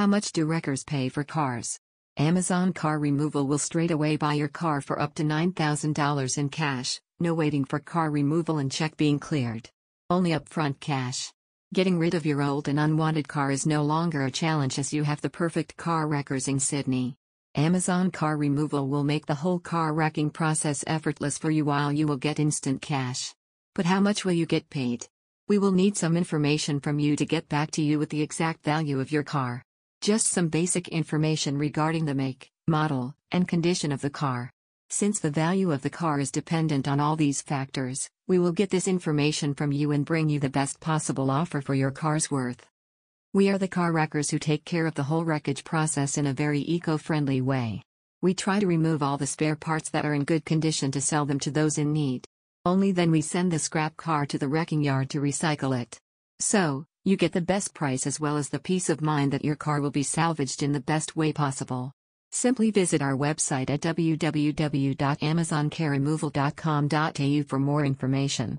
How much do wreckers pay for cars? Amazon Car Removal will straight away buy your car for up to $9,000 in cash, no waiting for car removal and check being cleared. Only upfront cash. Getting rid of your old and unwanted car is no longer a challenge as you have the perfect car wreckers in Sydney. Amazon Car Removal will make the whole car wrecking process effortless for you while you will get instant cash. But how much will you get paid? We will need some information from you to get back to you with the exact value of your car. Just some basic information regarding the make, model, and condition of the car. Since the value of the car is dependent on all these factors, we will get this information from you and bring you the best possible offer for your car's worth. We are the car wreckers who take care of the whole wreckage process in a very eco friendly way. We try to remove all the spare parts that are in good condition to sell them to those in need. Only then we send the scrap car to the wrecking yard to recycle it. So, you get the best price as well as the peace of mind that your car will be salvaged in the best way possible. Simply visit our website at www.amazoncarremoval.com.au for more information.